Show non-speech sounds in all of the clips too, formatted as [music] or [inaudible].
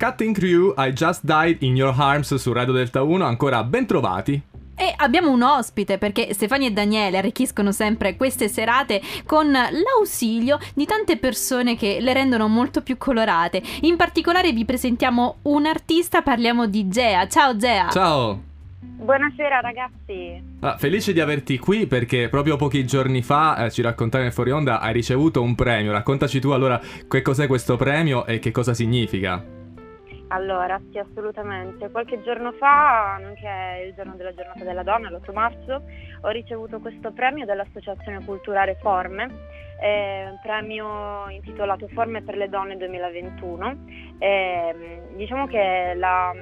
Cutting Crew, I Just Died in Your Arms su Radio Delta 1, ancora ben trovati. E abbiamo un ospite perché Stefania e Daniele arricchiscono sempre queste serate con l'ausilio di tante persone che le rendono molto più colorate. In particolare vi presentiamo un artista, parliamo di Gea. Ciao Gea! Ciao! Buonasera ragazzi. Ah, felice di averti qui perché proprio pochi giorni fa eh, ci raccontavi nel fuori onda hai ricevuto un premio. Raccontaci tu allora che cos'è questo premio e che cosa significa. Allora, sì, assolutamente. Qualche giorno fa, nonché il giorno della giornata della donna, l'8 marzo, ho ricevuto questo premio dall'Associazione Culturale Forme, eh, premio intitolato Forme per le Donne 2021. Eh, diciamo che la,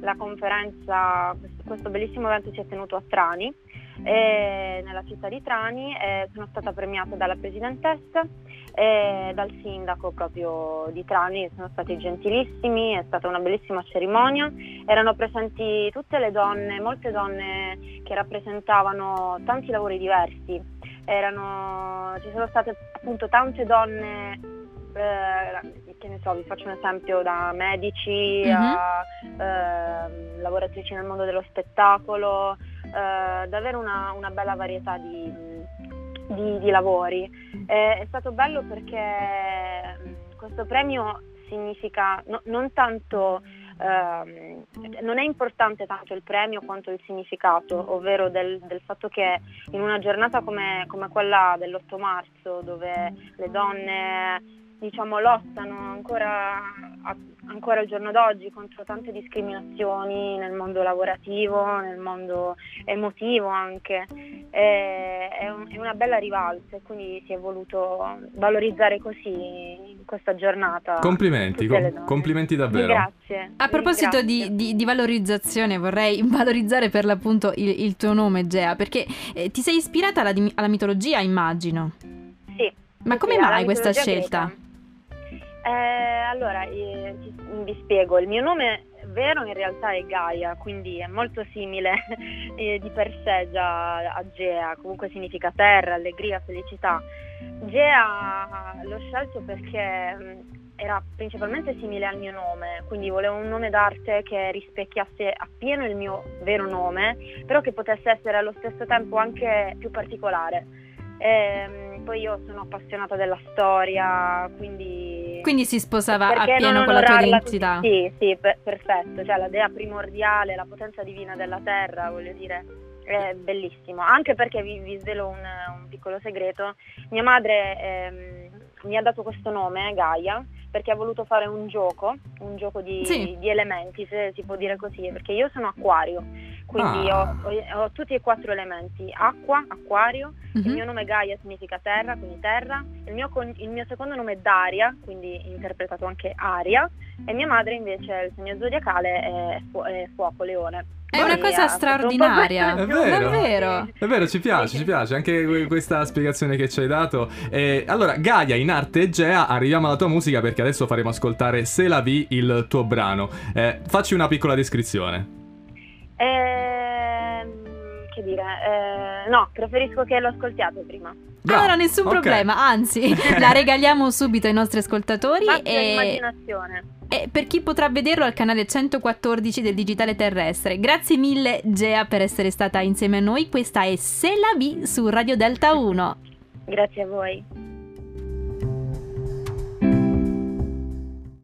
la conferenza, questo, questo bellissimo evento si è tenuto a Trani eh, nella città di Trani, eh, sono stata premiata dalla presidentessa e dal sindaco proprio di Trani, sono stati gentilissimi, è stata una bellissima cerimonia, erano presenti tutte le donne, molte donne che rappresentavano tanti lavori diversi, Erano, ci sono state appunto tante donne eh, che ne so, vi faccio un esempio da medici mm-hmm. a eh, lavoratrici nel mondo dello spettacolo, eh, davvero una, una, bella varietà di, di, di lavori. Eh, è stato bello perché mm, questo premio significa no, non tanto Uh, non è importante tanto il premio quanto il significato, ovvero del, del fatto che in una giornata come, come quella dell'8 marzo, dove le donne diciamo, lottano ancora, ancora al giorno d'oggi contro tante discriminazioni nel mondo lavorativo, nel mondo emotivo anche. È, è, un, è una bella rivalsa e quindi si è voluto valorizzare così questa giornata. Complimenti, com- complimenti davvero. Grazie. A proposito di, di, di, valorizzazione vorrei [laughs] valorizzare per l'appunto il, il tuo nome Gea perché eh, ti sei ispirata alla, alla mitologia immagino. Sì. Ma come sì, mai questa scelta? Eh, allora, eh, vi spiego, il mio nome vero in realtà è Gaia, quindi è molto simile [laughs] eh, di per sé già a Gea, comunque significa terra, allegria, felicità. Gea l'ho scelto perché mm, era principalmente simile al mio nome, quindi volevo un nome d'arte che rispecchiasse appieno il mio vero nome, però che potesse essere allo stesso tempo anche più particolare. E, ehm, poi io sono appassionata della storia, quindi... Quindi si sposava appieno con la tua identità. Sì, sì, per, perfetto, cioè la dea primordiale, la potenza divina della terra, voglio dire, è bellissimo. Anche perché vi, vi svelo un, un, piccolo segreto, mia madre ehm, mi ha dato questo nome, Gaia, perché ha voluto fare un gioco, un gioco di, sì. di elementi, se si può dire così, perché io sono acquario quindi ah. ho, ho, ho, tutti e quattro elementi, acqua, acquario, uh-huh. il mhm. mio nome Gaia significa terra, quindi terra, il mio, il mio, secondo nome è Daria, quindi interpretato anche aria, e mia madre invece il segno zodiacale è, fu- è fuoco, leone. È una cosa straordinaria, [laughs] è vero, davvero. È vero, ci piace, ci piace anche questa spiegazione che ci hai dato. Eh, allora, Gaia in arte Egea, arriviamo alla tua musica perché adesso faremo ascoltare Se la vi il tuo brano. Eh, facci una piccola descrizione. Eh, che dire, eh, no, preferisco che lo ascoltiate prima. Bravo. Allora, nessun okay. problema, anzi, [laughs] [laughs] la regaliamo subito ai nostri ascoltatori. e... immaginazione. E per chi potrà vederlo al canale 114 del Digitale Terrestre. Grazie mille, Gea, per essere stata insieme a noi. Questa è Se la vi su Radio Delta 1. Grazie a voi.